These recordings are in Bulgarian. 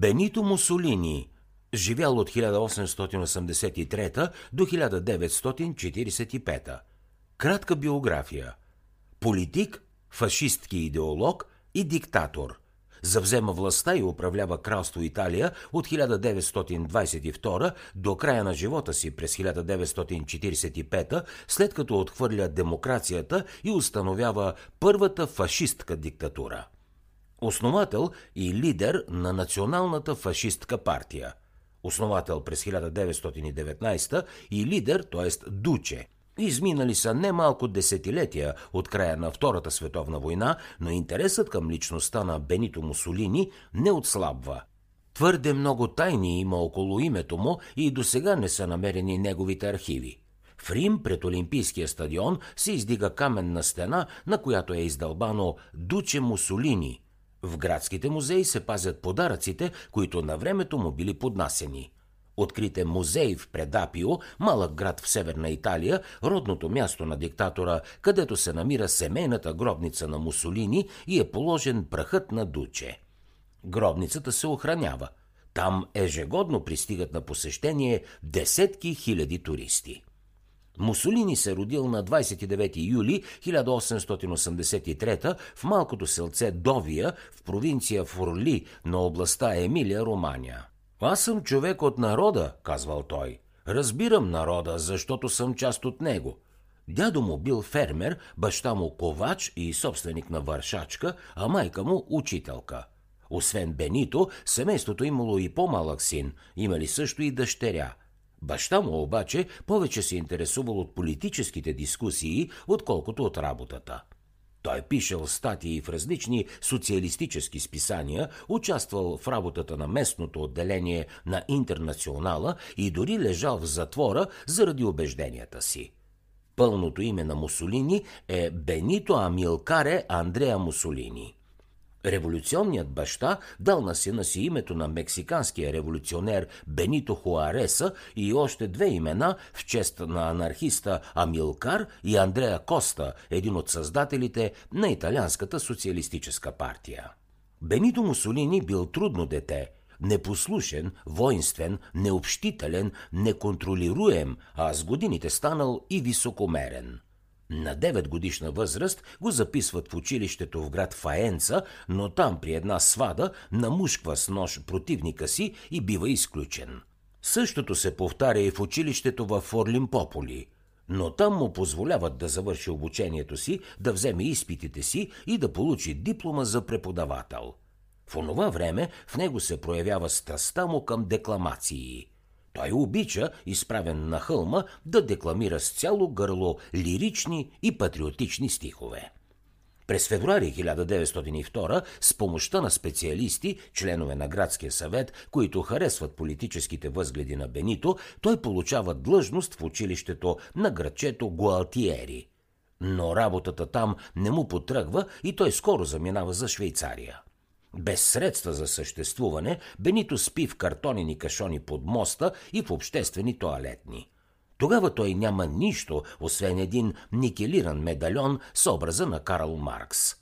Бенито Мусолини, живял от 1883 до 1945. Кратка биография. Политик, фашистки идеолог и диктатор. Завзема властта и управлява кралство Италия от 1922 до края на живота си през 1945, след като отхвърля демокрацията и установява първата фашистка диктатура. Основател и лидер на Националната фашистка партия. Основател през 1919 и лидер, т.е. Дуче – Изминали са немалко десетилетия от края на Втората световна война, но интересът към личността на Бенито Мусолини не отслабва. Твърде много тайни има около името му и до сега не са намерени неговите архиви. В Рим пред Олимпийския стадион се издига каменна стена, на която е издълбано Дуче Мусолини. В градските музеи се пазят подаръците, които на времето му били поднасени – Открит е музей в Предапио, малък град в северна Италия, родното място на диктатора, където се намира семейната гробница на Мусолини и е положен прахът на Дуче. Гробницата се охранява. Там ежегодно пристигат на посещение десетки хиляди туристи. Мусолини се родил на 29 юли 1883 в малкото селце Довия в провинция Форли на областта Емилия Романия. Аз съм човек от народа, казвал той. Разбирам народа, защото съм част от него. Дядо му бил фермер, баща му ковач и собственик на вършачка, а майка му учителка. Освен Бенито, семейството имало и по-малък син, имали също и дъщеря. Баща му обаче повече се интересувал от политическите дискусии, отколкото от работата. Той пишел статии в различни социалистически списания, участвал в работата на местното отделение на Интернационала и дори лежал в затвора заради убежденията си. Пълното име на Мусолини е Бенито Амилкаре Андреа Мусолини – Революционният баща дал на сина си името на мексиканския революционер Бенито Хуареса и още две имена в чест на анархиста Амилкар и Андреа Коста, един от създателите на Италианската социалистическа партия. Бенито Мусолини бил трудно дете, непослушен, воинствен, необщителен, неконтролируем, а с годините станал и високомерен – на 9 годишна възраст го записват в училището в град Фаенца, но там при една свада намушква с нож противника си и бива изключен. Същото се повтаря и в училището в Орлимпополи. Но там му позволяват да завърши обучението си, да вземе изпитите си и да получи диплома за преподавател. В онова време в него се проявява страстта му към декламации – той обича, изправен на хълма, да декламира с цяло гърло лирични и патриотични стихове. През февруари 1902 с помощта на специалисти, членове на градския съвет, които харесват политическите възгледи на Бенито, той получава длъжност в училището на градчето Гуалтиери. Но работата там не му потръгва и той скоро заминава за Швейцария. Без средства за съществуване, Бенито спи в картонени кашони под моста и в обществени туалетни. Тогава той няма нищо, освен един никелиран медальон с образа на Карл Маркс.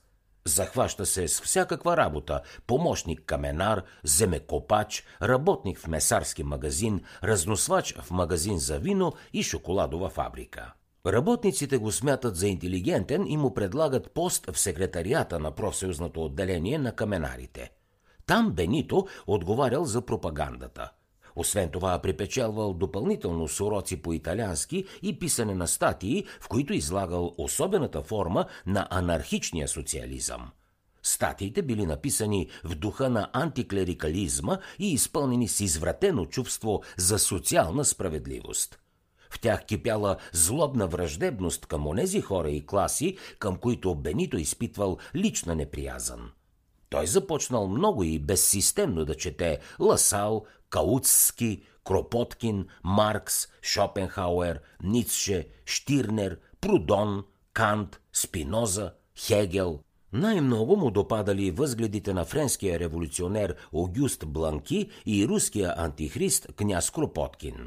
Захваща се с всякаква работа – помощник каменар, земекопач, работник в месарски магазин, разносвач в магазин за вино и шоколадова фабрика. Работниците го смятат за интелигентен и му предлагат пост в секретарията на профсъюзното отделение на каменарите. Там Бенито отговарял за пропагандата. Освен това припечелвал допълнително с уроци по италиански и писане на статии, в които излагал особената форма на анархичния социализъм. Статиите били написани в духа на антиклерикализма и изпълнени с извратено чувство за социална справедливост – в тях кипяла злобна враждебност към онези хора и класи, към които Бенито изпитвал лична неприязан. Той започнал много и безсистемно да чете Ласал, Каутски, Кропоткин, Маркс, Шопенхауер, Ницше, Штирнер, Прудон, Кант, Спиноза, Хегел. Най-много му допадали възгледите на френския революционер Огюст Бланки и руския антихрист княз Кропоткин.